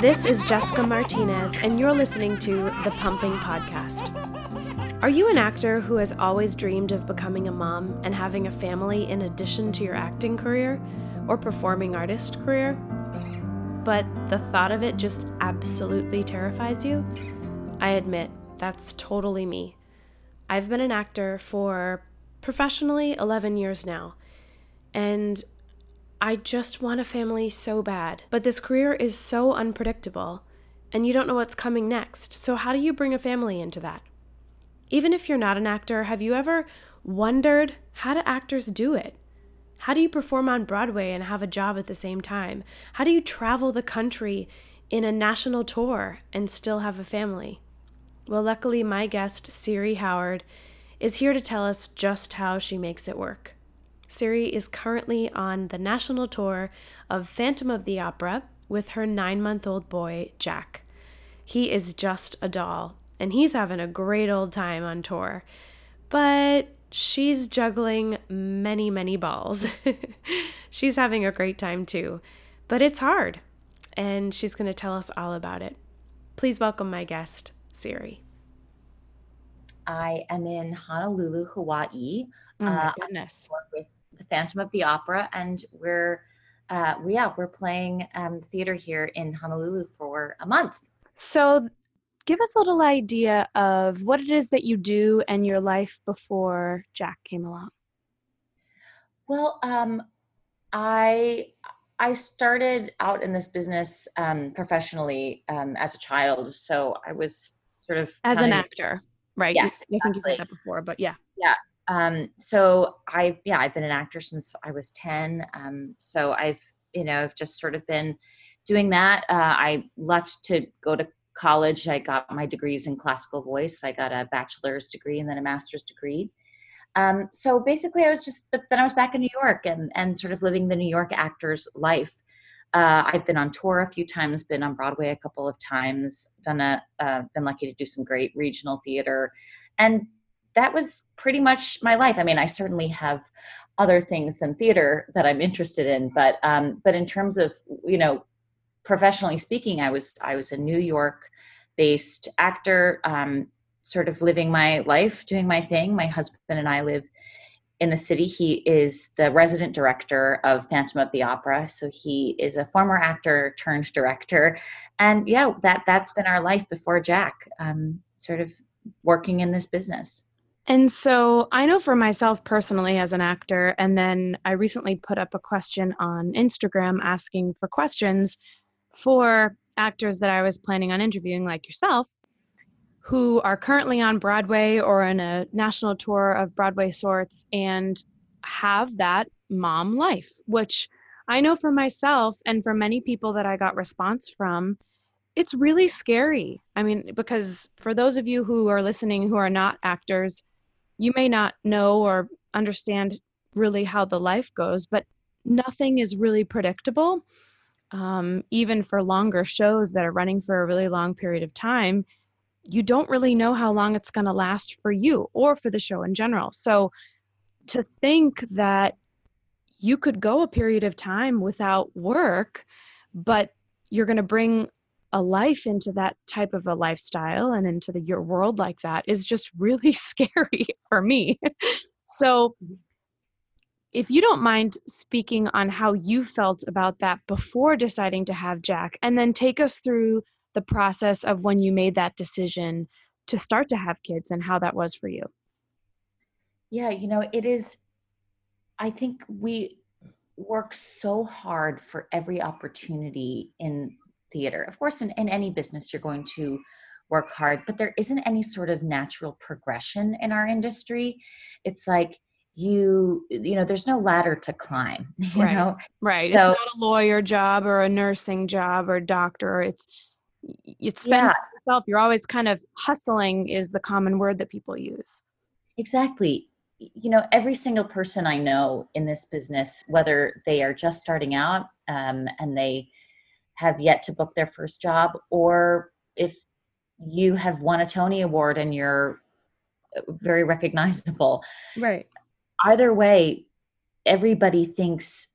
This is Jessica Martinez, and you're listening to the Pumping Podcast. Are you an actor who has always dreamed of becoming a mom and having a family in addition to your acting career or performing artist career? But the thought of it just absolutely terrifies you? I admit, that's totally me. I've been an actor for professionally 11 years now, and I just want a family so bad. But this career is so unpredictable, and you don't know what's coming next. So, how do you bring a family into that? Even if you're not an actor, have you ever wondered how do actors do it? How do you perform on Broadway and have a job at the same time? How do you travel the country in a national tour and still have a family? Well, luckily, my guest, Siri Howard, is here to tell us just how she makes it work. Siri is currently on the national tour of Phantom of the Opera with her nine month old boy, Jack. He is just a doll, and he's having a great old time on tour. But she's juggling many, many balls. she's having a great time too, but it's hard, and she's going to tell us all about it. Please welcome my guest, Siri. I am in Honolulu, Hawaii. Oh my uh, goodness. With the Phantom of the Opera, and we're uh, we, yeah, we're playing um, theater here in Honolulu for a month. So give us a little idea of what it is that you do and your life before Jack came along. Well, um, I I started out in this business um, professionally um, as a child, so I was sort of as an actor, right? Yes, I think you said that before, but yeah, yeah. Um, so I yeah I've been an actor since I was ten. Um, so I've you know I've just sort of been doing that. Uh, I left to go to college, I got my degrees in classical voice. I got a bachelor's degree and then a master's degree. Um, so basically, I was just, but then I was back in New York and, and sort of living the New York actor's life. Uh, I've been on tour a few times, been on Broadway a couple of times, done a, uh, been lucky to do some great regional theater. And that was pretty much my life. I mean, I certainly have other things than theater that I'm interested in, but, um, but in terms of, you know, professionally speaking, I was I was a New York based actor, um, sort of living my life, doing my thing. My husband and I live in the city. He is the resident director of Phantom of the Opera, so he is a former actor turned director, and yeah, that that's been our life before Jack. Um, sort of working in this business. And so I know for myself personally as an actor, and then I recently put up a question on Instagram asking for questions for actors that I was planning on interviewing, like yourself, who are currently on Broadway or in a national tour of Broadway sorts and have that mom life, which I know for myself and for many people that I got response from, it's really scary. I mean, because for those of you who are listening who are not actors, you may not know or understand really how the life goes, but nothing is really predictable um, even for longer shows that are running for a really long period of time, you don't really know how long it's going to last for you or for the show in general. So to think that you could go a period of time without work, but you're going to bring a life into that type of a lifestyle and into the, your world like that is just really scary for me. so mm-hmm if you don't mind speaking on how you felt about that before deciding to have Jack, and then take us through the process of when you made that decision to start to have kids and how that was for you. Yeah, you know, it is, I think we work so hard for every opportunity in theater. Of course, in, in any business, you're going to work hard, but there isn't any sort of natural progression in our industry. It's like, you you know there's no ladder to climb you right. know right so, it's not a lawyer job or a nursing job or doctor it's it's yeah. yourself you're always kind of hustling is the common word that people use exactly you know every single person i know in this business whether they are just starting out um, and they have yet to book their first job or if you have won a tony award and you're uh, very recognizable. Right. Either way, everybody thinks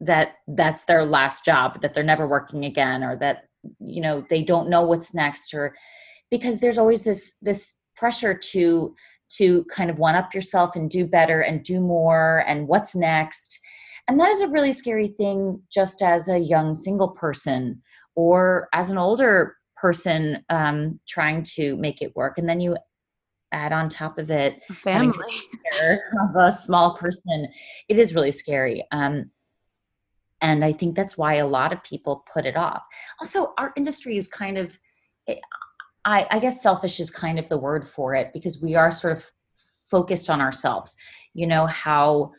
that that's their last job that they're never working again or that you know they don't know what's next or because there's always this this pressure to to kind of one up yourself and do better and do more and what's next and that is a really scary thing just as a young single person or as an older person um, trying to make it work. And then you add on top of it a family. of a small person. It is really scary. Um, and i think that's why a lot of people put it off. Also our industry is kind of eh, I, I guess selfish is kind of the word for it because we are sort of focused on ourselves. You know how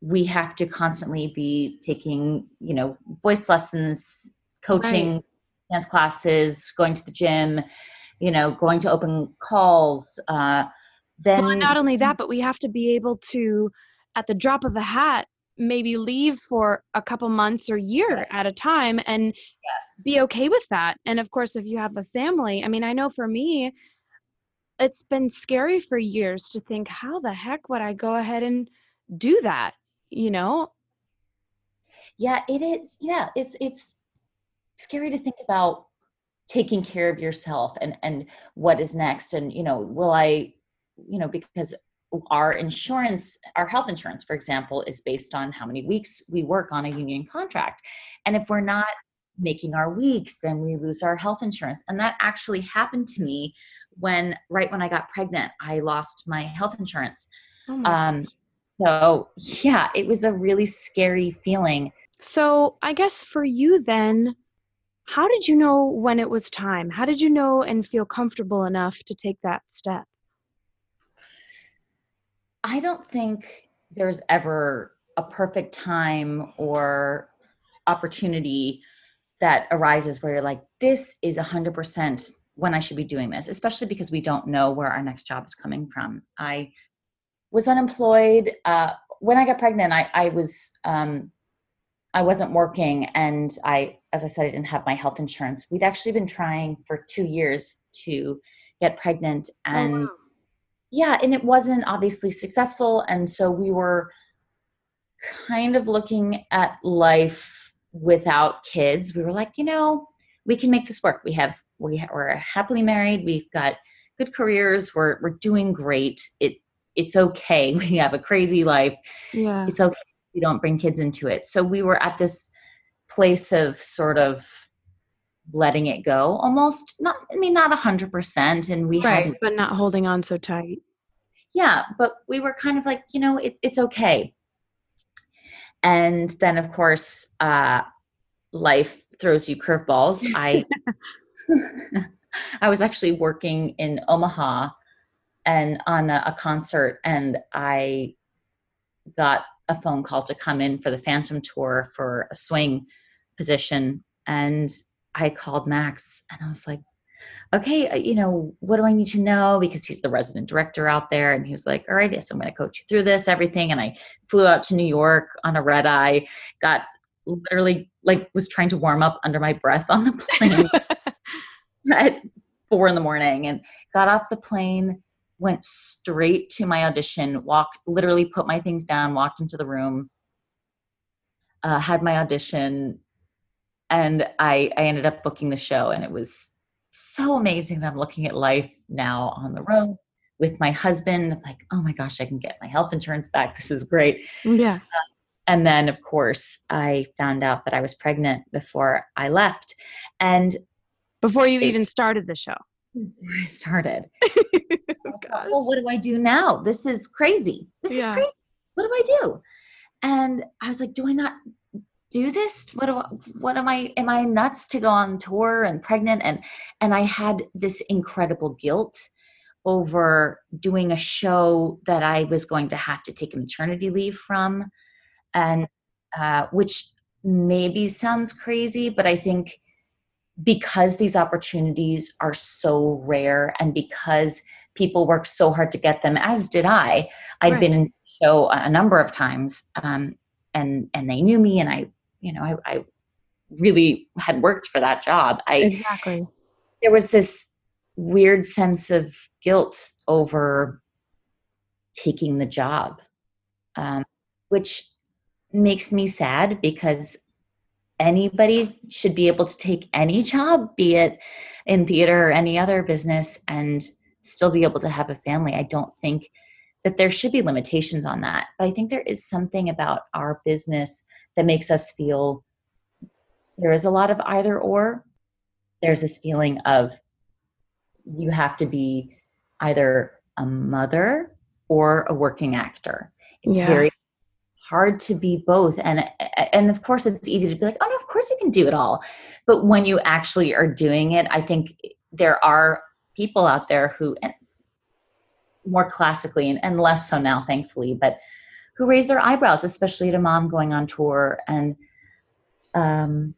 we have to constantly be taking you know voice lessons coaching right. dance classes going to the gym you know going to open calls uh then well, not only that but we have to be able to at the drop of a hat maybe leave for a couple months or year yes. at a time and yes. be okay with that and of course if you have a family i mean i know for me it's been scary for years to think how the heck would i go ahead and do that you know? Yeah it is yeah it's it's scary to think about taking care of yourself and and what is next. And you know will i you know because our insurance our health insurance for example is based on how many weeks we work on a union contract. And if we're not making our weeks then we lose our health insurance. And that actually happened to me when right when i got pregnant i lost my health insurance. Oh my um so yeah it was a really scary feeling so i guess for you then how did you know when it was time? How did you know and feel comfortable enough to take that step? I don't think there's ever a perfect time or opportunity that arises where you're like, this is 100% when I should be doing this, especially because we don't know where our next job is coming from. I was unemployed. Uh, when I got pregnant, I, I was um, I wasn't working and I, as I said, I didn't have my health insurance. We'd actually been trying for two years to get pregnant oh, and oh, wow. yeah, and it wasn't obviously successful. And so we were kind of looking at life without kids. We were like, you know, we can make this work. We have, we ha- we're happily married. We've got good careers. We're, we're doing great. It, it's okay. We have a crazy life. Yeah. It's okay we don't bring kids into it. So we were at this place of sort of letting it go almost not i mean not a hundred percent and we right, but not holding on so tight yeah but we were kind of like you know it, it's okay and then of course uh life throws you curveballs i i was actually working in omaha and on a, a concert and i got a phone call to come in for the Phantom tour for a swing position. And I called Max and I was like, okay, uh, you know, what do I need to know? Because he's the resident director out there. And he was like, all right, yes, I'm going to coach you through this, everything. And I flew out to New York on a red eye, got literally like was trying to warm up under my breath on the plane at four in the morning and got off the plane went straight to my audition, walked, literally put my things down, walked into the room, uh, had my audition, and I, I ended up booking the show. And it was so amazing that I'm looking at life now on the road with my husband. like, oh my gosh, I can get my health insurance back. This is great. Yeah. Uh, and then, of course, I found out that I was pregnant before I left. And before you it, even started the show. Before I started. oh, well, what do I do now? This is crazy. This yeah. is crazy. What do I do? And I was like, do I not do this? What do I, what am I am I nuts to go on tour and pregnant and and I had this incredible guilt over doing a show that I was going to have to take a maternity leave from and uh, which maybe sounds crazy but I think because these opportunities are so rare and because people worked so hard to get them as did i. I had right. been in show a number of times um, and and they knew me and i you know I, I really had worked for that job. I exactly. there was this weird sense of guilt over taking the job um, which makes me sad because anybody should be able to take any job, be it in theater or any other business, and still be able to have a family. I don't think that there should be limitations on that. But I think there is something about our business that makes us feel there is a lot of either or. There's this feeling of you have to be either a mother or a working actor. It's yeah. very hard to be both and and of course it's easy to be like oh no of course you can do it all but when you actually are doing it i think there are people out there who more classically and, and less so now thankfully but who raise their eyebrows especially at a mom going on tour and um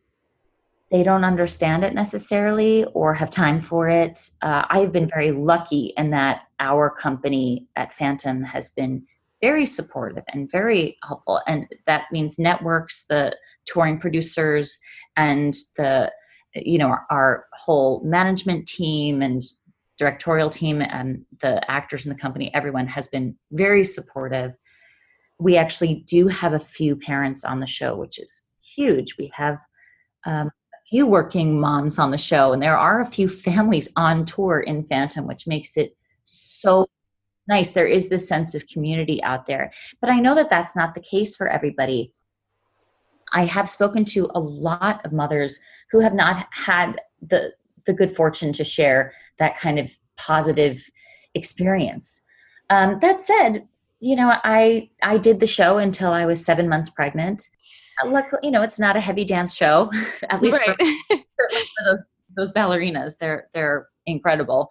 they don't understand it necessarily or have time for it. Uh, I've been very lucky in that our company at Phantom has been very supportive and very helpful. And that means networks, the touring producers, and the you know our, our whole management team and directorial team and the actors in the company. Everyone has been very supportive. We actually do have a few parents on the show, which is huge. We have um, a few working moms on the show, and there are a few families on tour in Phantom, which makes it so nice. There is this sense of community out there. But I know that that's not the case for everybody. I have spoken to a lot of mothers who have not had the the good fortune to share that kind of positive experience. Um, that said, you know, I I did the show until I was seven months pregnant, luckily, you know, it's not a heavy dance show, at least right. for, for those, those ballerinas. They're they're incredible,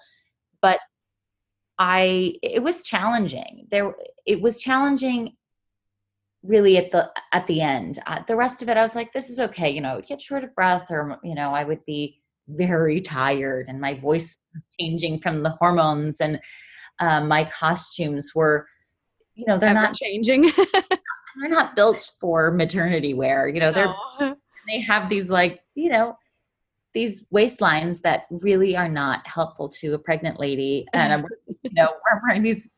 but I it was challenging. There it was challenging really at the at the end. Uh, the rest of it, I was like, this is okay. You know, I would get short of breath, or you know, I would be very tired, and my voice changing from the hormones, and um, my costumes were, you know, they're Ever not changing. they're not built for maternity wear. You know, they're no. they have these like you know these waistlines that really are not helpful to a pregnant lady, and I'm you know I'm wearing these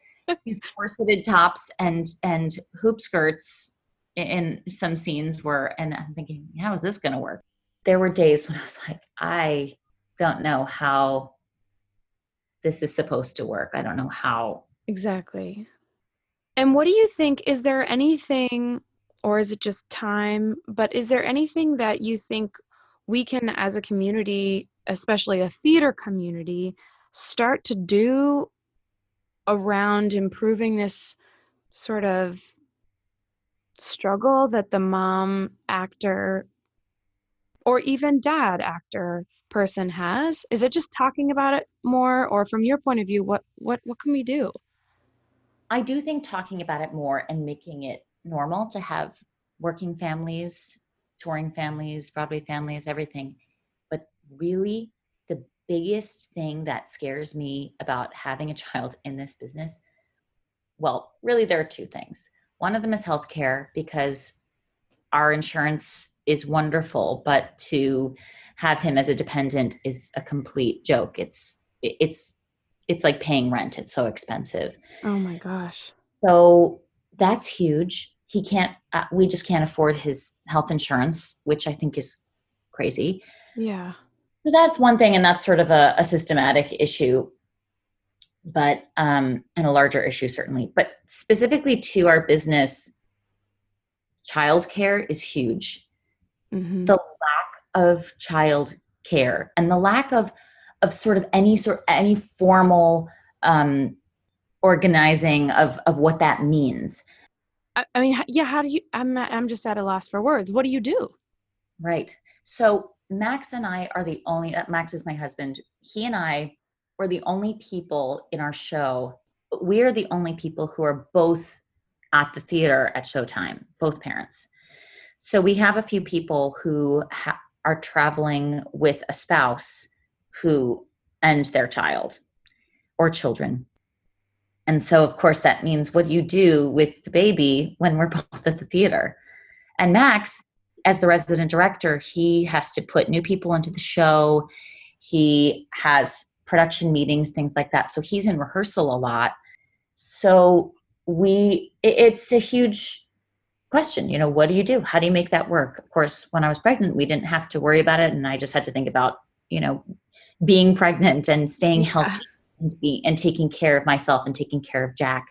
these corseted tops and and hoop skirts in some scenes were and i'm thinking how is this going to work there were days when i was like i don't know how this is supposed to work i don't know how exactly and what do you think? Is there anything, or is it just time? But is there anything that you think we can, as a community, especially a theater community, start to do around improving this sort of struggle that the mom actor or even dad actor person has is it just talking about it more or from your point of view what what what can we do I do think talking about it more and making it normal to have working families, touring families, Broadway families, everything. But really, the biggest thing that scares me about having a child in this business well, really, there are two things. One of them is healthcare because our insurance is wonderful, but to have him as a dependent is a complete joke. It's it's it's like paying rent. It's so expensive. Oh my gosh. So that's huge. He can't, uh, we just can't afford his health insurance, which I think is crazy. Yeah. So that's one thing. And that's sort of a, a systematic issue, but, um, and a larger issue certainly. But specifically to our business, childcare is huge. Mm-hmm. The lack of child care and the lack of of sort of any sort any formal um, organizing of of what that means. I, I mean, yeah. How do you? I'm I'm just at a loss for words. What do you do? Right. So Max and I are the only. Uh, Max is my husband. He and I were the only people in our show. We are the only people who are both at the theater at showtime. Both parents. So we have a few people who ha- are traveling with a spouse who and their child or children. And so, of course, that means what do you do with the baby when we're both at the theater? And Max, as the resident director, he has to put new people into the show. He has production meetings, things like that. So he's in rehearsal a lot. So we, it's a huge question you know what do you do? How do you make that work? Of course when i was pregnant we didn't have to worry about it and i just had to think about you know being pregnant and staying yeah. healthy and be and taking care of myself and taking care of jack.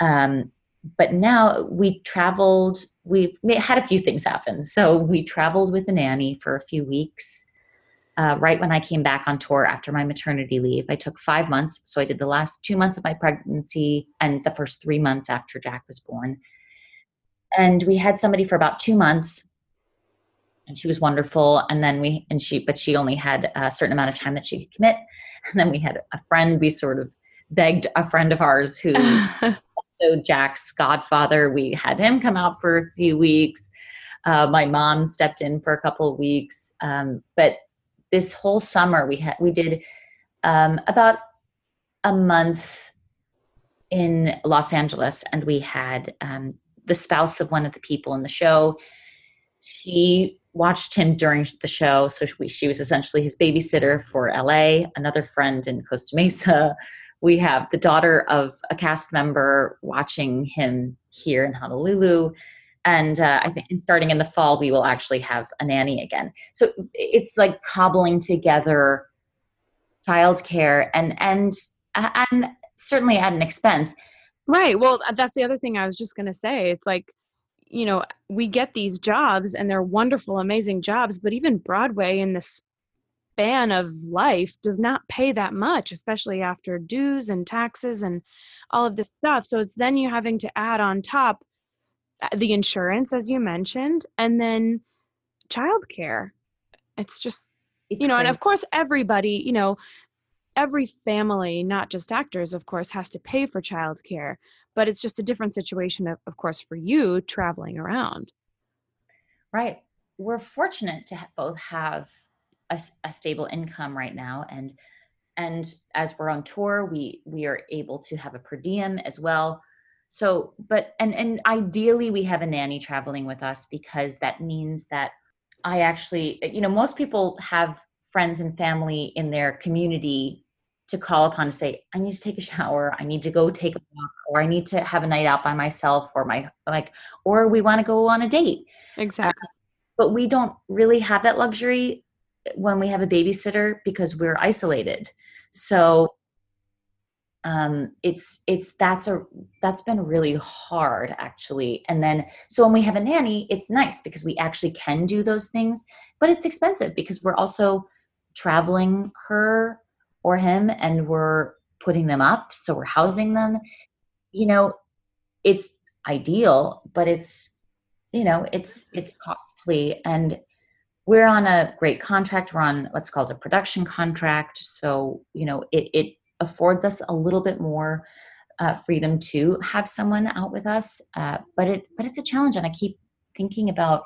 Um, but now we traveled we've had a few things happen. So we traveled with a nanny for a few weeks uh, right when i came back on tour after my maternity leave. I took five months so i did the last two months of my pregnancy and the first three months after jack was born and we had somebody for about two months and she was wonderful and then we and she but she only had a certain amount of time that she could commit and then we had a friend we sort of begged a friend of ours who so jack's godfather we had him come out for a few weeks. Uh, my mom stepped in for a couple of weeks um, but this whole summer we had we did um, about a month in los angeles and we had um, the spouse of one of the people in the show. She watched him during the show, so she, was essentially his babysitter for LA. Another friend in Costa Mesa. We have the daughter of a cast member watching him here in Honolulu. And uh, I think starting in the fall, we will actually have a nanny again. So it's like cobbling together childcare and and and certainly at an expense Right. Well, uh, that's the other thing I was just going to say. It's like, you know, we get these jobs and they're wonderful, amazing jobs, but even Broadway in this span of life does not pay that much, especially after dues and taxes and all of this stuff. So it's then you having to add on top uh, the insurance, as you mentioned, and then childcare. It's just, it's you know, crazy. and of course, everybody, you know, every family, not just actors, of course, has to pay for childcare, but it's just a different situation, of, of course, for you traveling around. Right. We're fortunate to both have a, a stable income right now, and and as we're on tour, we we are able to have a per diem as well. So, but and and ideally, we have a nanny traveling with us because that means that I actually, you know, most people have friends and family in their community to call upon to say i need to take a shower i need to go take a walk or i need to have a night out by myself or my like or we want to go on a date. Exactly uh, but we don't really have that luxury when we have a babysitter because we're isolated. So um it's it's that's a that's been really hard actually. And then so when we have a nanny it's nice because we actually can do those things but it's expensive because we're also traveling her or him and we're putting them up so we're housing them. You know it's ideal but it's you know it's it's costly and we're on a great contract. We're on what's called a production contract so you know it, it affords us a little bit more uh, freedom to have someone out with us uh, but it but it's a challenge and i keep thinking about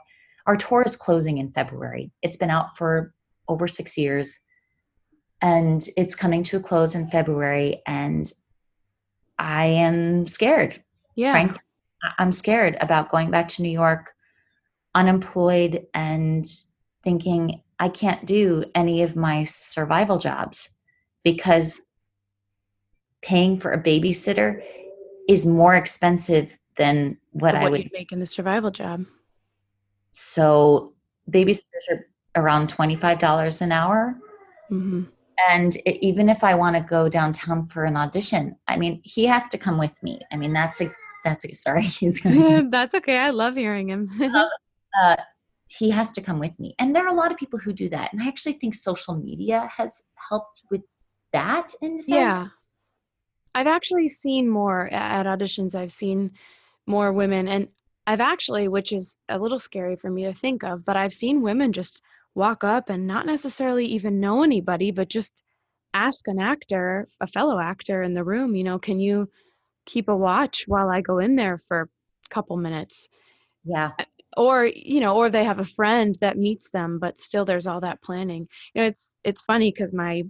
our tour is closing in february. It's been out for over six years and it's coming to a close in February and I am scared. Yeah. Frankly, I'm scared about going back to New York unemployed and thinking I can't do any of my survival jobs because paying for a babysitter is more expensive than what, what I would make in the survival job. So babysitters are around $25 an hour. Mm-hmm and it, even if i want to go downtown for an audition i mean he has to come with me. I mean that's a that's a sorry he's going that's okay i love hearing him. Uh, uh, he has to come with me. And there are a lot of people who do that. And i actually think social media has helped with that in a sense. Yeah. I've actually seen more at auditions i've seen more women. And i've actually which is a little scary for me to think of but i've seen women just walk up and not necessarily even know anybody, but just ask an actor, a fellow actor in the room, you know, can you keep a watch while I go in there for a couple minutes? Yeah. Eh, or, you know, or they have a friend that meets them, but still there's all that planning. You know, it's it's funny because my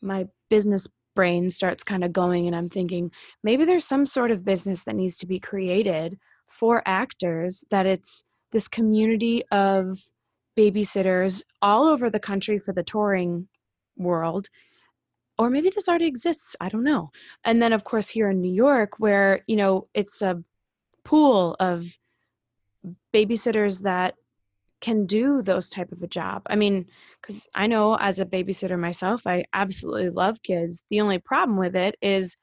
my business brain starts kind of going and I'm thinking maybe there's some sort of business that needs to be created for actors that it's this community of babysitters all over the country for the touring world or maybe this already exists i don't know and then of course here in new york where you know it's a pool of babysitters that can do those type of a job. I mean, cuz I know as a babysitter myself, I absolutely love kids. The only problem with it is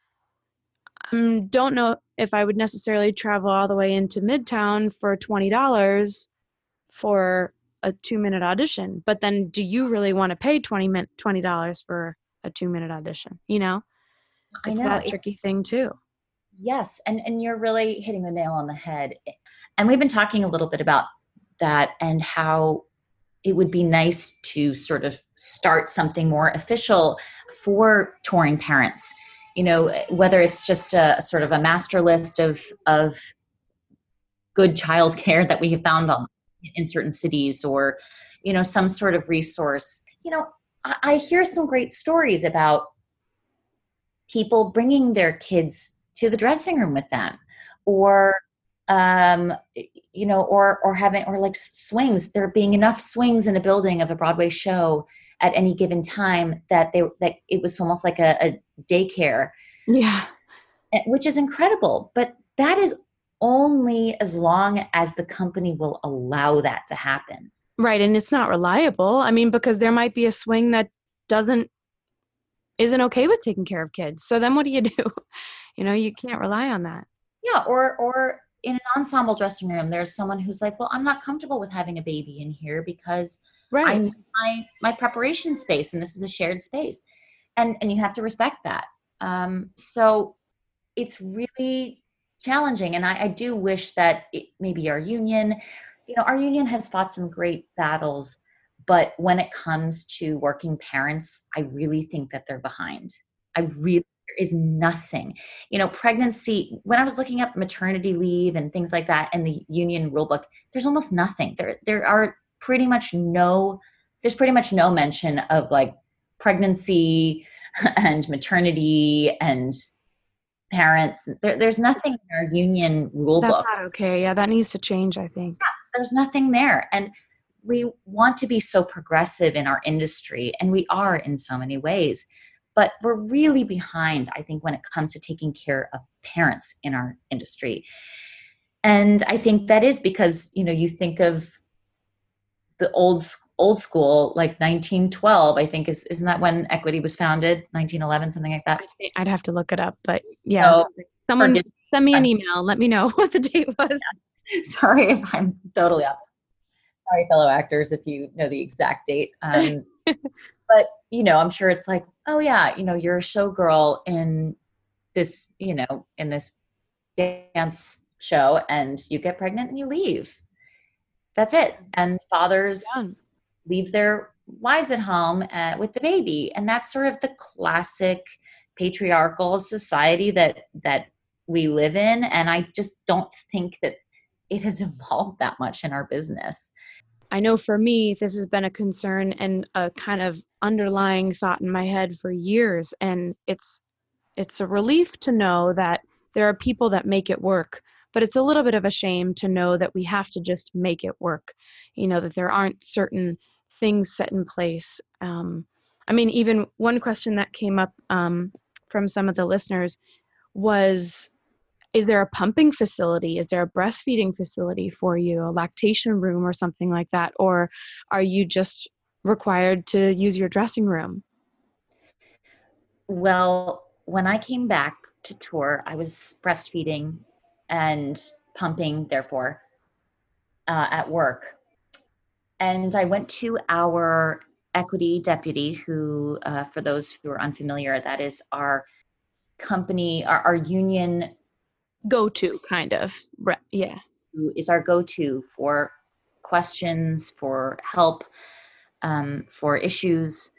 i don't know if I would necessarily travel all the way into Midtown for $20 for a 2-minute audition. But then do you really want to pay 20 min- $20 for a 2-minute audition, you know? It's I know that it- tricky thing too. Yes, and and you're really hitting the nail on the head. Eh, and we've been talking a little bit about that and how it would be nice to sort of start something more official for touring parents. You know, eh, whether it's just a, sort of a master list of of good childcare that we have found on in certain cities, or you know, some sort of resource. You know, I, I hear some great stories about people bringing their kids to the dressing room with them or um you know or or having or like swings there being enough swings in a building of a broadway show at any given time that they that it was almost like a, a daycare Yeah. eh, which is incredible but that is only as long as the company will allow that to happen Right, and it's not reliable. I mean, because there might be a swing that doesn't isn't okay with taking care of kids. So then what do you do? You know, you can't rely on that. yeah or or in an ensemble dressing room there's someone who's like well i'm not comfortable with having a baby in here because I Right. need my my preparation space, and this is a shared space, and and you have to respect that. Um, so it's really challenging, and I, I do wish that it, maybe our union, you know, our union has fought some great battles, but when it comes to working parents, I really think that they're behind. I really there is nothing you know pregnancy when i was looking up maternity leave and things like that in the union rulebook there's almost nothing there there are pretty much no there's pretty much no mention of like pregnancy and maternity and parents there, there's nothing in our union rule That's book not okay. Yeah, that needs to change, I think. Yeah, there's nothing there and we want to be so progressive in our industry and we are in so many ways but we're really behind i think when it comes to taking care of parents in our industry and i think that is because you know you think of the old old school like 1912 i think is isn't that when equity was founded? 1911 something like that? I I'd have to look it up, but yeah, So, someone forgive- send me an email. Let me know what the date was. sorry if i'm totally off. Sorry fellow actors if you know the exact date um, but you know i'm sure it's like oh yeah you know you're a showgirl in this you know in this dance show and you get pregnant and you leave that's it. And fathers Done. leave their wives at home uh, with the baby. And that's sort of the classic patriarchal society that that we live in. And i just don't think that it has evolved that much in our business. I know for me, this has been a concern and a kind of underlying thought in my head for years. And it's it's a relief to know that there are people that make it work, but it's a little bit of a shame to know that we have to just make it work. You know, that there aren't certain things set in place. Um, I mean, even one question that came up um, from some of the listeners was is there a pumping facility is there a breastfeeding facility for you a lactation room or something like that or are you just required to use your dressing room Well, when I came back to tour, I was breastfeeding and pumping, therefore, uh, at work. And I went to our equity deputy, who, uh, for those who are unfamiliar, that is our company, our, our union, go to kind of Re- yeah who is our go to for questions, for help, um, for issues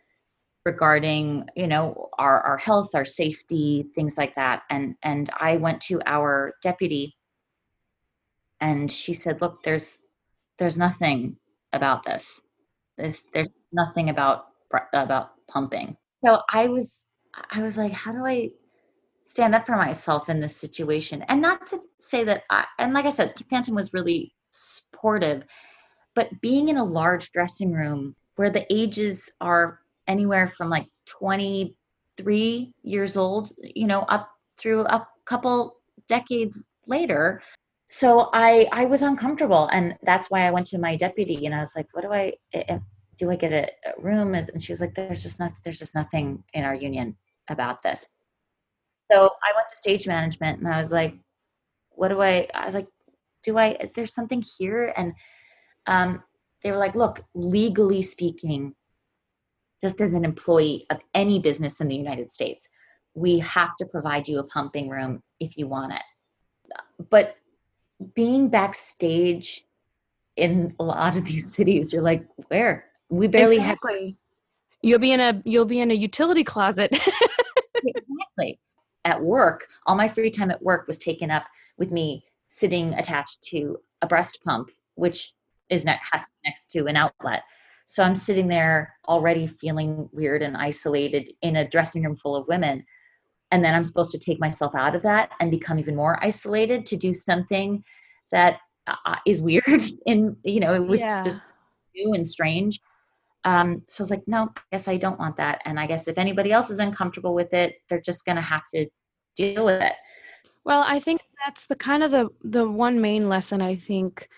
regarding you know our, our health our safety things like that. And and i went to our deputy and she said look there's there's nothing about this. This there's nothing about about pumping. So i was i was like how do i stand up for myself in this situation? And not to say that I, and like i said phantom was really supportive but being in a large dressing room where the ages are anywhere from like 23 years old you know up through a couple decades later so I I was uncomfortable, and that's why I went to my deputy, and I was like, "What do I do? I get a, room?" And she was like, "There's just nothing. There's just nothing in our union about this." So I went to stage management, and I was like, "What do I?" I was like, "Do I? Is there something here?" And um, they were like, "Look, legally speaking, just as an employee of any business in the United States, we have to provide you a pumping room if you want it." But being backstage in a lot of these cities, you're like, where? We barely exactly. have. You'll be in a you'll be in a utility closet. exactly. At work, all my free time at work was taken up with me sitting attached to a breast pump, which is ne- next to an outlet. So I'm sitting there already feeling weird and isolated in a dressing room full of women. And then i'm supposed to take myself out of that and become even more isolated to do something that uh, is weird and you know it was yeah. just new and strange. Um, so i was like no i guess i don't want that. And i guess if anybody else is uncomfortable with it they're just going to have to deal with it. Well i think that's the kind of the the one main lesson i think.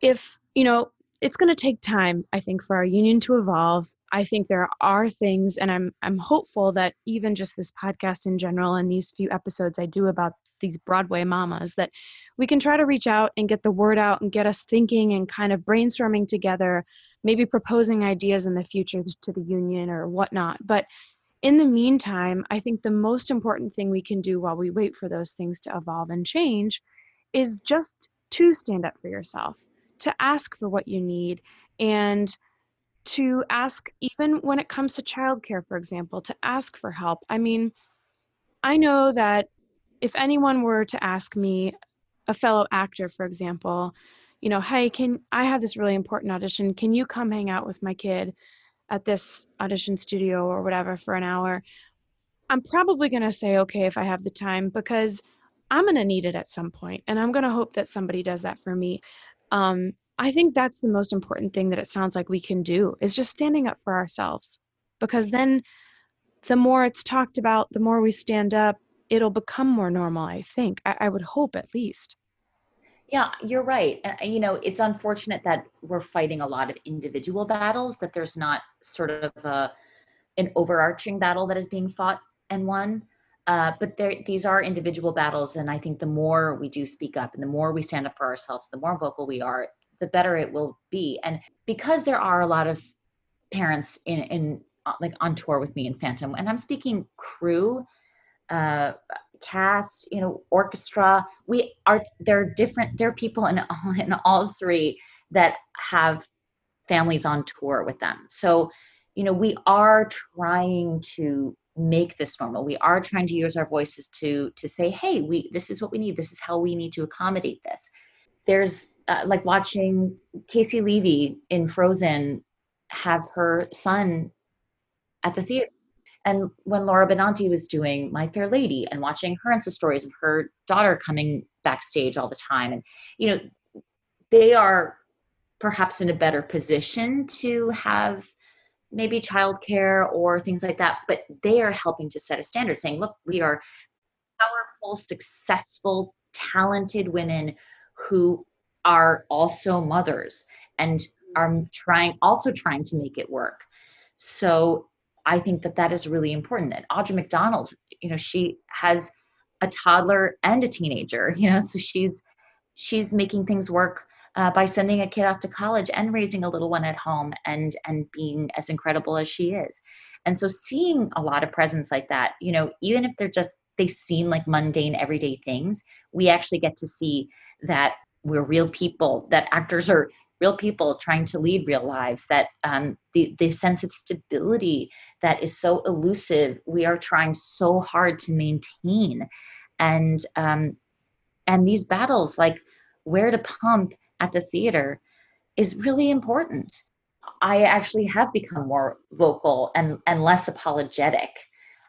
If you know it's going to take time i think for our union to evolve I think there are things, and I'm I'm hopeful that even just this podcast in general and these few episodes I do about these Broadway mamas, that we can try to reach out and get the word out and get us thinking and kind of brainstorming together, maybe proposing ideas in the future to the union or whatnot. But in the meantime, I think the most important thing we can do while we wait for those things to evolve and change is just to stand up for yourself, to ask for what you need, and to ask, even when it comes to childcare, for example, to ask for help. I mean, I know that if anyone were to ask me, a fellow actor, for example, you know, hey, can I have this really important audition? Can you come hang out with my kid at this audition studio or whatever for an hour? I'm probably going to say okay if I have the time because I'm going to need it at some point and I'm going to hope that somebody does that for me. Um, I think that's the most important thing that it sounds like we can do is just standing up for ourselves. Because then the more it's talked about, the more we stand up, it'll become more normal, I think. I, I would hope at least. Yeah, you're right. Uh, you know, it's unfortunate that we're fighting a lot of individual battles, that there's not sort of a, an overarching battle that is being fought and won. Uh, but there, these are individual battles, and I think the more we do speak up, and the more we stand up for ourselves, the more vocal we are, the better it will be. And because there are a lot of parents in, in uh, like on tour with me in Phantom, and I'm speaking crew, uh, cast, you know, orchestra. We are there are different. There are people in in all three that have families on tour with them. So, you know, we are trying to make this normal. We are trying to use our voices to to say, hey, we this is what we need. This is how we need to accommodate this there's uh, like watching Caissie Levy in Frozen have her son at the theater. And when Laura Benanti was doing My Fair Lady and watching her Insta stories of her daughter coming backstage all the time. And, you know, they are perhaps in a better position to have maybe childcare or things like that, but they are helping to set a standard saying, look, we are powerful, successful, talented women who are also mothers and are trying also trying to make it work. So i think that that is really important. And audra mcdonald you know she has a toddler and a teenager you know so she's she's making things work uh, by sending a kid off to college and raising a little one at home and and being as incredible as she is and so seeing a lot of presence like that you know even if they're just they seem like mundane everyday things we actually get to see that we're real people, that actors are real people trying to lead real lives, that um, the, the sense of stability that is so elusive, we are trying so hard to maintain. And, um, and these battles, like where to pump at the theater, is really important. I actually have become more vocal and, and less apologetic.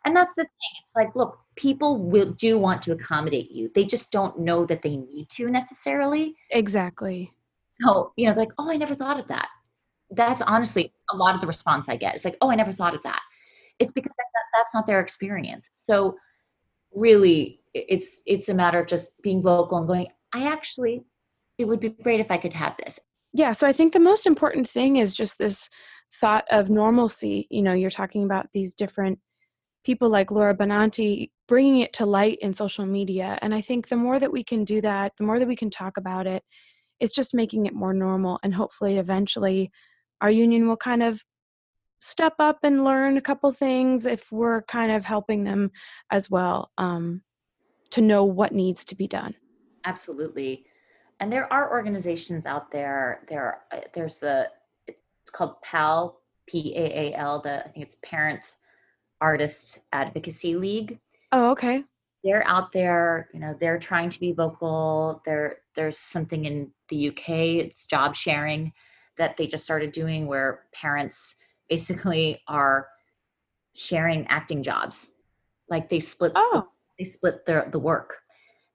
And that's the thing. It's like look people will do want to accommodate you. They just don't know that they need to necessarily. Exactly. Oh you know like oh i never thought of that. That's honestly a lot of the response i get. It's like oh i never thought of that. It's because that, that's not their experience. So really it's it's a matter of just being vocal and going I actually, it would be great if I could have this. Yeah. So I think the most important thing is just this thought of normalcy. You know, you're talking about these different people like Laura Benanti bringing it to light in social media. And I think the more that we can do that, the more that we can talk about it, it's just making it more normal. And hopefully, eventually, our union will kind of step up and learn a couple things if we're kind of helping them as well um, to know what needs to be done. Absolutely. And there are organizations out there. There, uh, there's the it's called PAL, P A A L. The I think it's Parent Artist Advocacy League. Oh, okay. They're out there. You know, they're trying to be vocal. There, there's something in the UK. It's job sharing that they just started doing where parents basically are sharing acting jobs. Like they split. Oh. The, they split their the work.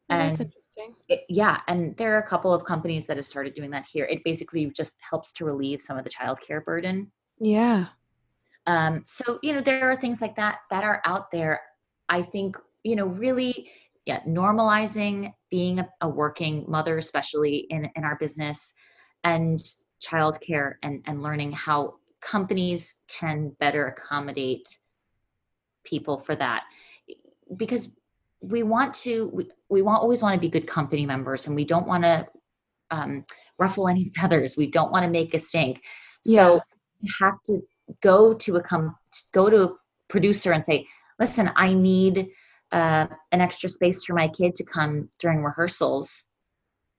And interesting. It, yeah, and there are a couple of companies that have started doing that here. It basically just helps to relieve some of the childcare burden. Yeah. Um, so you know there are things like that that are out there. I think you know really, yeah, normalizing being a, a working mother, especially in in our business, and childcare, and and learning how companies can better accommodate people for that because we want to we, we want always want to be good company members and we don't want to um, ruffle any feathers. We don't want to make a stink. So yes. you have to go to a com- go to a producer and say listen i need uh, an extra space for my kid to come during rehearsals.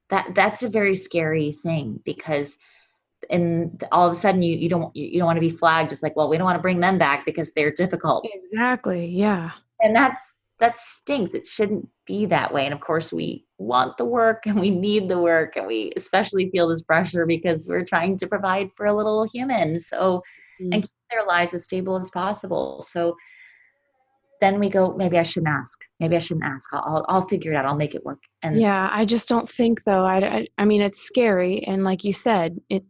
That that's a very scary thing because and all of a sudden you, you don't you don't want to be flagged just like well we don't want to bring them back because they're difficult. Exactly yeah. And that's that stinks. It shouldn't be that way. And of course we want the work and we need the work and we especially feel this pressure because we're trying to provide for a little human. So mm. and keep their lives as stable as possible. So then we go maybe i shouldn't ask. Maybe i shouldn't ask. I'll, I'll, I'll figure it out. I'll make it work. And yeah i just don't think though. I, I i mean it's scary. And like you said it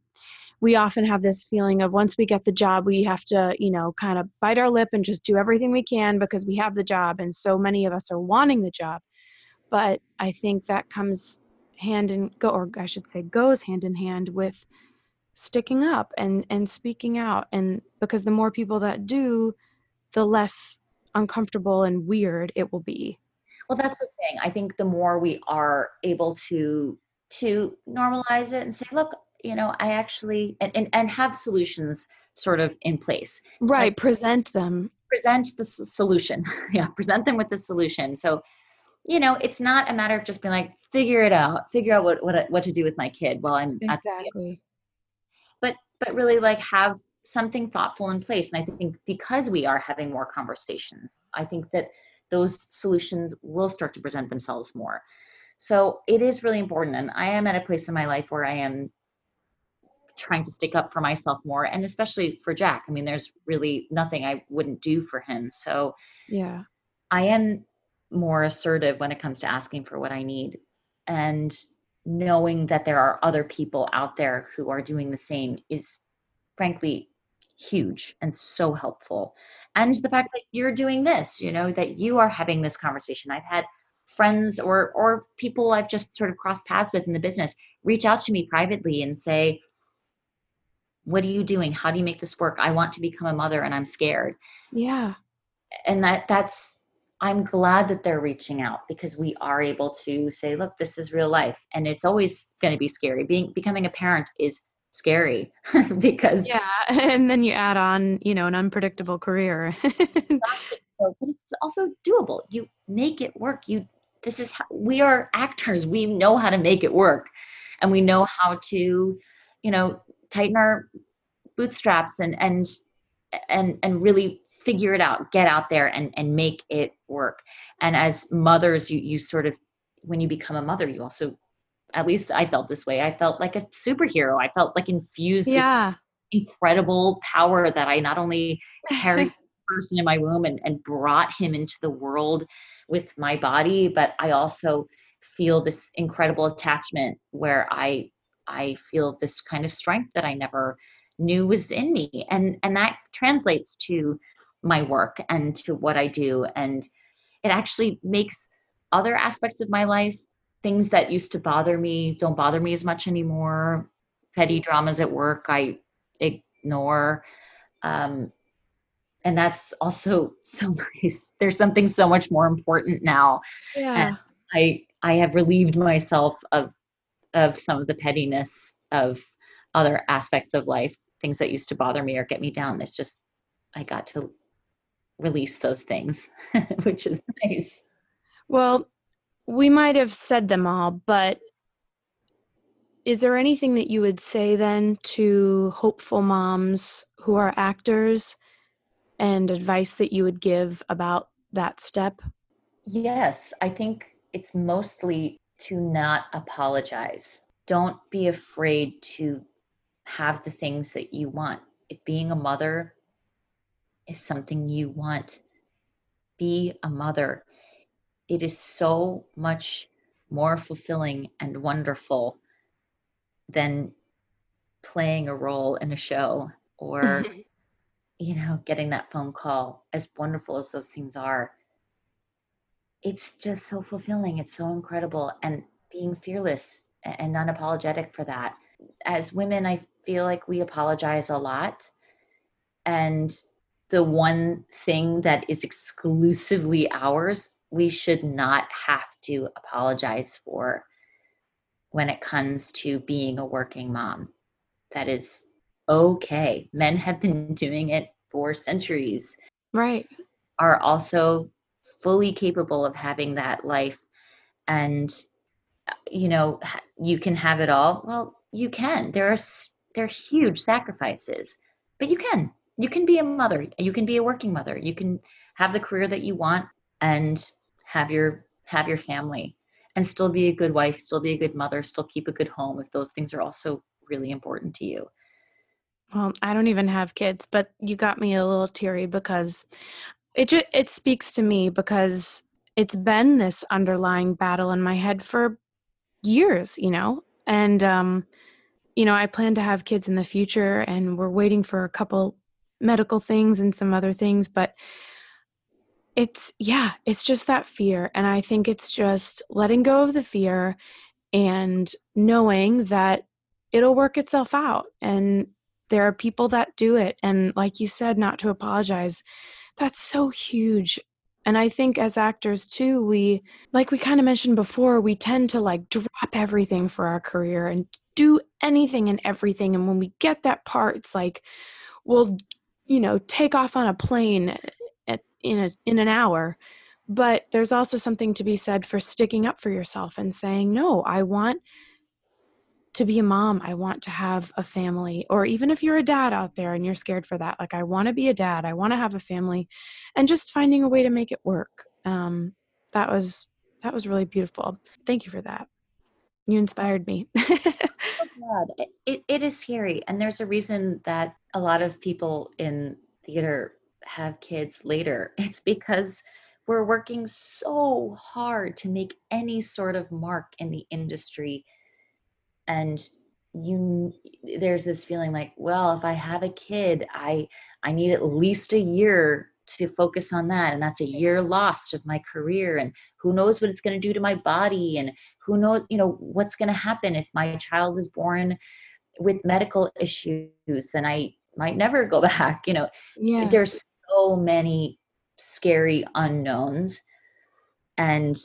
we often have this feeling of once we get the job we have to you know kind of bite our lip and just do everything we can because we have the job and so many of us are wanting the job. But i think that comes hand in go or i should say goes hand in hand with sticking up and and speaking out. And because the more people that do the less uncomfortable and weird it will be. Well that's the thing. I think the more we are able to to normalize it and say look you know i actually and, and, and have solutions sort of in place. Right like, present them. present the solution. Yeah present them with the solution. So you know it's not a matter of just being like figure it out figure out what what, what to do with my kid while i'm exactly. But but really like have something thoughtful in place. And i think because we are having more conversations i think that those solutions will start to present themselves more. So it is really important and i am at a place in my life where i am trying to stick up for myself more and especially for Jack. I mean, there's really nothing I wouldn't do for him. So, yeah. I am more assertive when it comes to asking for what I need and knowing that there are other people out there who are doing the same is frankly huge and so helpful. And the fact that you're doing this, you know, that you are having this conversation. I've had friends or or people I've just sort of crossed paths with in the business reach out to me privately and say, what are you doing? How do you make this work? I want to become a mother and i'm scared. Yeah. And that that's i'm glad that they're reaching out because we are able to say look this is real life. And it's always going to be scary. Being becoming a parent is scary because yeah and then you add on you know an unpredictable career. But it's also doable. You make it work. You this is how we are actors. We know how to make it work. And we know how to you know tighten our bootstraps and and and and really figure it out get out there and and make it work. And as mothers you you sort of when you become a mother you also at least i felt this way. I felt like a superhero. I felt like infused yeah. incredible power that i not only carried person in my womb and, and brought him into the world with my body but i also feel this incredible attachment where i I feel this kind of strength that I never knew was in me. And and that translates to my work and to what I do. And it actually makes other aspects of my life things that used to bother me don't bother me as much anymore. Petty dramas at work, I ignore. Um, and that's also so nice. There's something so much more important now. Yeah. And I I have relieved myself of of some of the pettiness of other aspects of life, things that used to bother me or get me down. It's just I got to release those things, which is nice. Well, we might have said them all, but is there anything that you would say then to hopeful moms who are actors and advice that you would give about that step? Yes, I think it's mostly to not apologize. Don't be afraid to have the things that you want. If being a mother is something you want, be a mother. It is so much more fulfilling and wonderful than playing a role in a show or you know getting that phone call as wonderful as those things are it's just so fulfilling it's so incredible and being fearless and unapologetic for that as women i feel like we apologize a lot and the one thing that is exclusively ours we should not have to apologize for when it comes to being a working mom. That is okay. Men have been doing it for centuries. Right. Are also fully capable of having that life. And, you know, you can have it all. Well, you can. There are, there are huge sacrifices, but you can. You can be a mother. You can be a working mother. You can have the career that you want and have your have your family and still be a good wife, still be a good mother, still keep a good home if those things are also really important to you. Well, I don't even have kids, but you got me a little teary because it just, it speaks to me because it's been this underlying battle in my head for years, you know. And um you know, I plan to have kids in the future and we're waiting for a couple medical things and some other things, but it's yeah, it's just that fear. And I think it's just letting go of the fear and knowing that it'll work itself out. And there are people that do it. And like you said, not to apologize. That's so huge. And I think as actors too, we, like we kind of mentioned before, we tend to like drop everything for our career and do anything and everything. And when we get that part, it's like, we'll, you know, take off on a plane eh, eh, in a in an hour but there's also something to be said for sticking up for yourself and saying no i want to be a mom i want to have a family or even if you're a dad out there and you're scared for that like i want to be a dad i want to have a family and just finding a way to make it work um, that was that was really beautiful thank you for that you inspired me it, it is scary and there's a reason that a lot of people in theater have kids later. It's because we're working so hard to make any sort of mark in the industry. And you there's this feeling like, well, if I have a kid, I I need at least a year to focus on that and that's a year lost of my career and who knows what it's going to do to my body and who knows you know what's going to happen if my child is born with medical issues then i might never go back you know yeah. there's so many scary unknowns and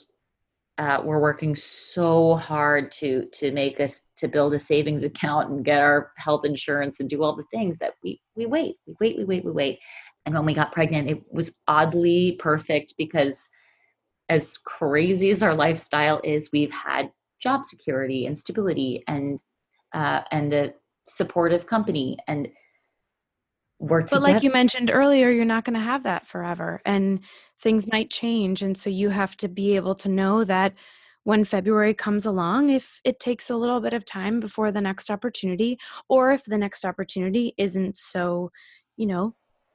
uh, we're working so hard to to make us to build a savings account and get our health insurance and do all the things that we we wait we wait we wait we wait. And when we got pregnant it was oddly perfect because as crazy as our lifestyle is we've had job security and stability and uh, and a supportive company. And work but like you mentioned earlier you're not going to have that forever and things might change and so you have to be able to know that when february comes along if it takes a little bit of time before the next opportunity or if the next opportunity isn't so you know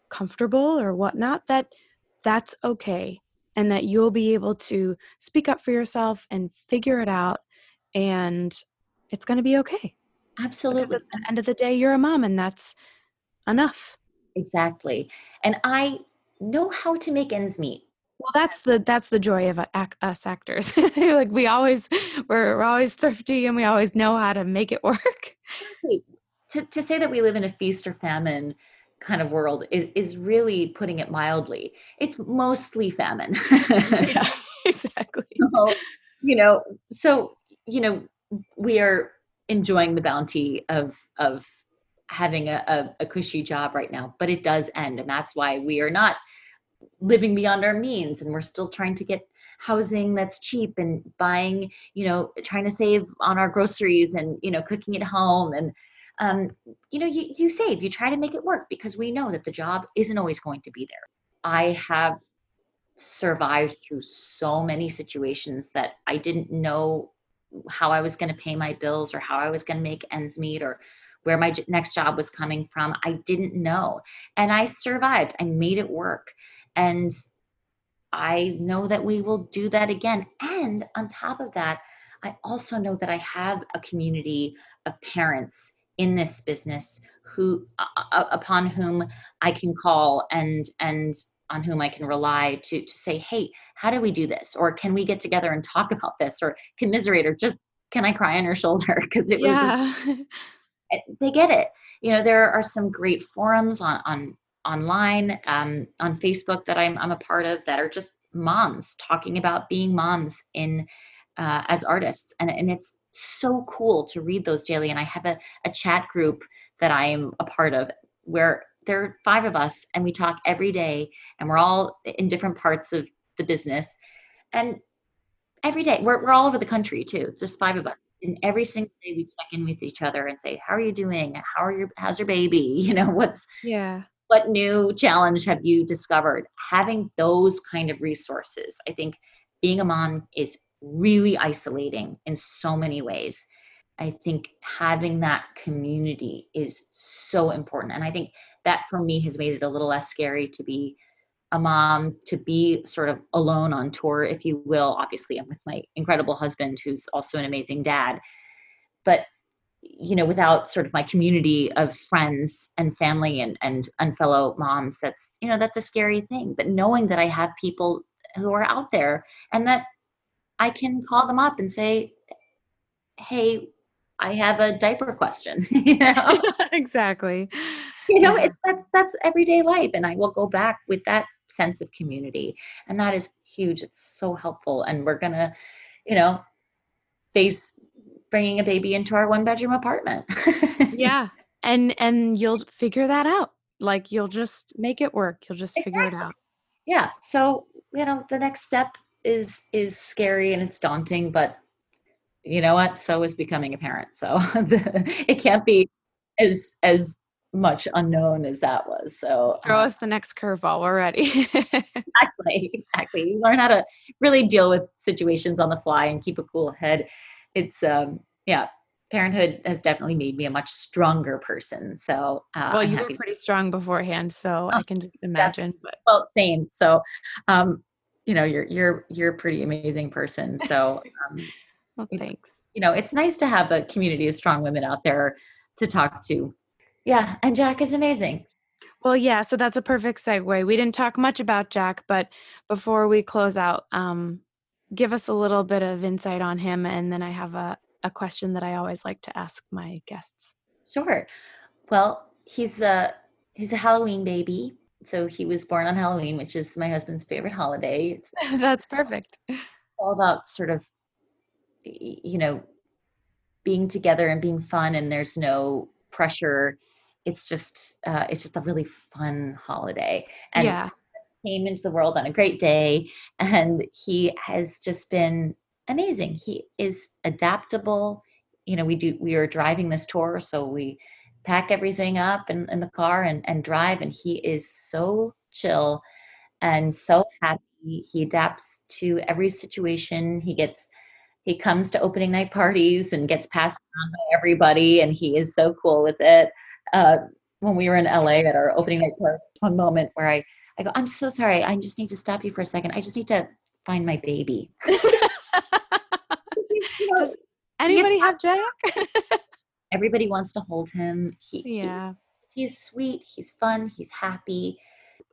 comfortable or whatnot that that's okay and that you'll be able to speak up for yourself and figure it out and it's going to be okay. Absolutely because at the end of the day you're a mom and that's enough. Exactly. And I know how to make ends meet. well that's the that's the joy of uh, us actors like we always we're, we're always thrifty and we always know how to make it work to, to say that we live in a feast or famine kind of world is, is really putting it mildly it's mostly famine yeah exactly so, you know so you know we are enjoying the bounty of of having a, a, a cushy job right now but it does end and that's why we are not living beyond our means and we're still trying to get housing that's cheap and buying you know trying to save on our groceries and you know cooking at home. And um, you know you, you save you try to make it work because we know that the job isn't always going to be there. I have survived through so many situations that i didn't know how i was going to pay my bills or how i was going to make ends meet or where my next job was coming from i didn't know and i survived i made it work and I know that we will do that again. And on top of that, I also know that I have a community of parents in this business who uh, upon whom I can call and and on whom I can rely to to say, "Hey, how do we do this?" or "Can we get together and talk about this?" or commiserate or just "Can I cry on your shoulder?" because it yeah. was they get it. You know, there are some great forums on on online um, on Facebook that I'm, I'm a part of that are just moms talking about being moms in uh, as artists. And, and it's so cool to read those daily. And i have a, a chat group that i am a part of where there are five of us and we talk every day and we're all in different parts of the business. And every day we're, we're all over the country too just five of us and every single day we check in with each other and say how are you doing? How are your how's your baby? You know what's yeah. what new challenge have you discovered? Having those kind of resources i think being a mom is really isolating in so many ways. I think having that community is so important. And i think that for me has made it a little less scary to be a mom to be sort of alone on tour if you will. Obviously i'm with my incredible husband who's also an amazing dad. But you know without sort of my community of friends and family and and, and fellow moms that's you know that's a scary thing. But knowing that i have people who are out there and that i can call them up and say hey i have a diaper question you know? Exactly. You know it's that, that's everyday life. And i will go back with that sense of community and that is huge it's so helpful and we're gonna you know face bringing a baby into our one bedroom apartment. yeah. And and you'll figure that out. Like you'll just make it work. You'll just exactly. figure it out. Yeah. So, you know, the next step is is scary and it's daunting, but you know what? So is becoming a parent. So the, it can't be as as much unknown as that was. So throw um, us the next curveball. We're ready. exactly, exactly. You learn how to really deal with situations on the fly and keep a cool head it's um yeah parenthood has definitely made me a much stronger person so uh, well you were pretty strong beforehand so oh, i can just imagine but well same so um you know you're you're you're a pretty amazing person so um well, thanks you know it's nice to have a community of strong women out there to talk to yeah and jack is amazing. Well, yeah, so that's a perfect segue. We didn't talk much about Jack, but before we close out, um, give us a little bit of insight on him and then i have a, a question that i always like to ask my guests. Sure. Well he's a he's a halloween baby so he was born on halloween which is my husband's favorite holiday. That's perfect. all about sort of you know being together and being fun and there's no pressure it's just uh, it's just a really fun holiday. And yeah. came into the world on a great day and he has just been amazing. He is adaptable. You know we do we are driving this tour so we pack everything up in, in the car and, and drive and he is so chill and so happy. He adapts to every situation. He gets he comes to opening night parties and gets passed around by everybody and he is so cool with it uh, when we were in la at our opening night party one moment where i I go, I'm so sorry. I just need to stop you for a second. I just need to find my baby. Does anybody have Jack? Everybody wants to hold him. He, yeah. He, he's sweet. He's fun. He's happy.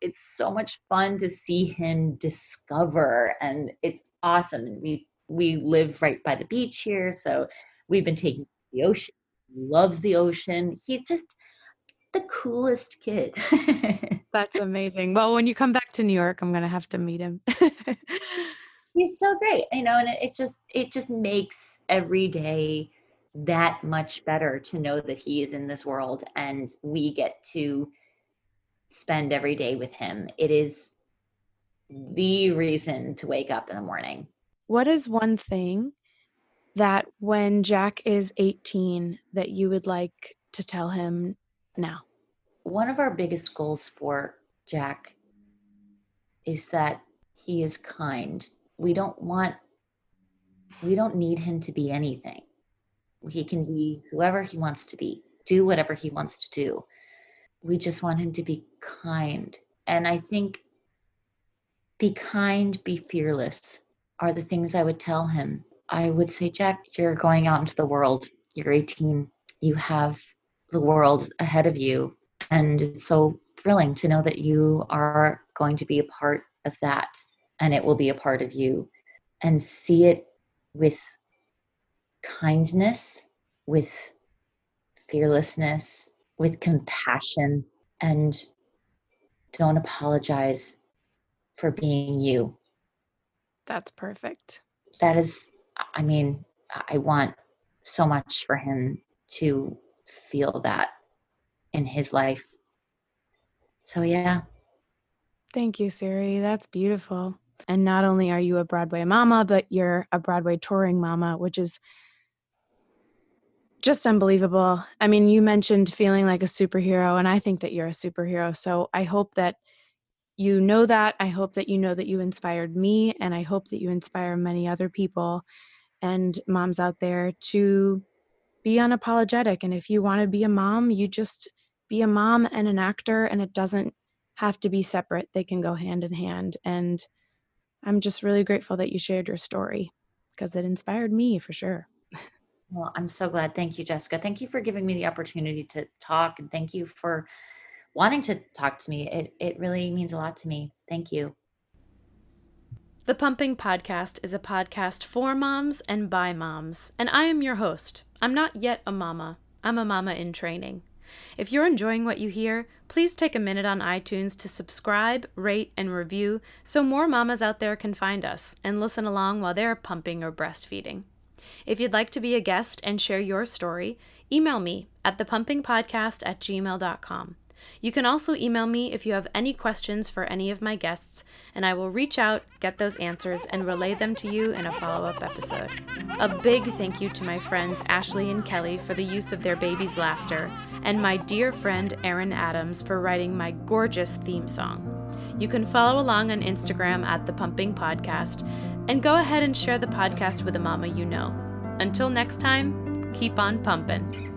it's so much fun to see him discover and it's awesome. And we we live right by the beach here, so we've been taking the ocean. He loves the ocean. He's just the coolest kid. That's amazing. Well, when you come back to New York, I'm gonna have to meet him. He's so great, you know, and it, it just it just makes every day that much better to know that he is in this world and we get to spend every day with him. It is the reason to wake up in the morning. What is one thing that when Jack is 18 that you would like to tell him now? One of our biggest goals for Jack is that he is kind. We don't want we don't need him to be anything. He can be whoever he wants to be, do whatever he wants to do. We just want him to be kind. And I think be kind, be fearless are the things I would tell him. I would say, Jack, you're going out into the world. You're 18. You have the world ahead of you. And it's so thrilling to know that you are going to be a part of that and it will be a part of you. And see it with kindness, with fearlessness, with compassion, and don't apologize for being you. That's perfect. That is, I mean, I want so much for him to feel that in his life. So, yeah. Thank you, Siri. That's beautiful. And not only are you a Broadway mama, but you're a Broadway touring mama, which is just unbelievable. I mean, you mentioned feeling like a superhero, and I think that you're a superhero. So I hope that you know that. I hope that you know that you inspired me, and I hope that you inspire many other people and moms out there to be unapologetic. And if you want to be a mom, you just be a mom and an actor, and it doesn't have to be separate. They can go hand in hand. And I'm just really grateful that you shared your story because it inspired me for sure. Well, I'm so glad. Thank you, Jessica. Thank you for giving me the opportunity to talk and thank you for wanting to talk to me. It it really means a lot to me. Thank you. The Pumping Podcast is a podcast for moms and by moms, and I am your host. I'm not yet a mama. I'm a mama in training. If you're enjoying what you hear, please take a minute on iTunes to subscribe, rate, and review so more mamas out there can find us and listen along while they're pumping or breastfeeding. If you'd like to be a guest and share your story, email me at thepumpingpodcast at gmail.com. You can also email me if you have any questions for any of my guests, and I will reach out, get those answers, and relay them to you in a follow up episode. A big thank you to my friends Ashley and Kelly for the use of their baby's laughter, and my dear friend Erin Adams for writing my gorgeous theme song. You can follow along on Instagram at The Pumping Podcast, and go ahead and share the podcast with a mama you know. Until next time, keep on pumping.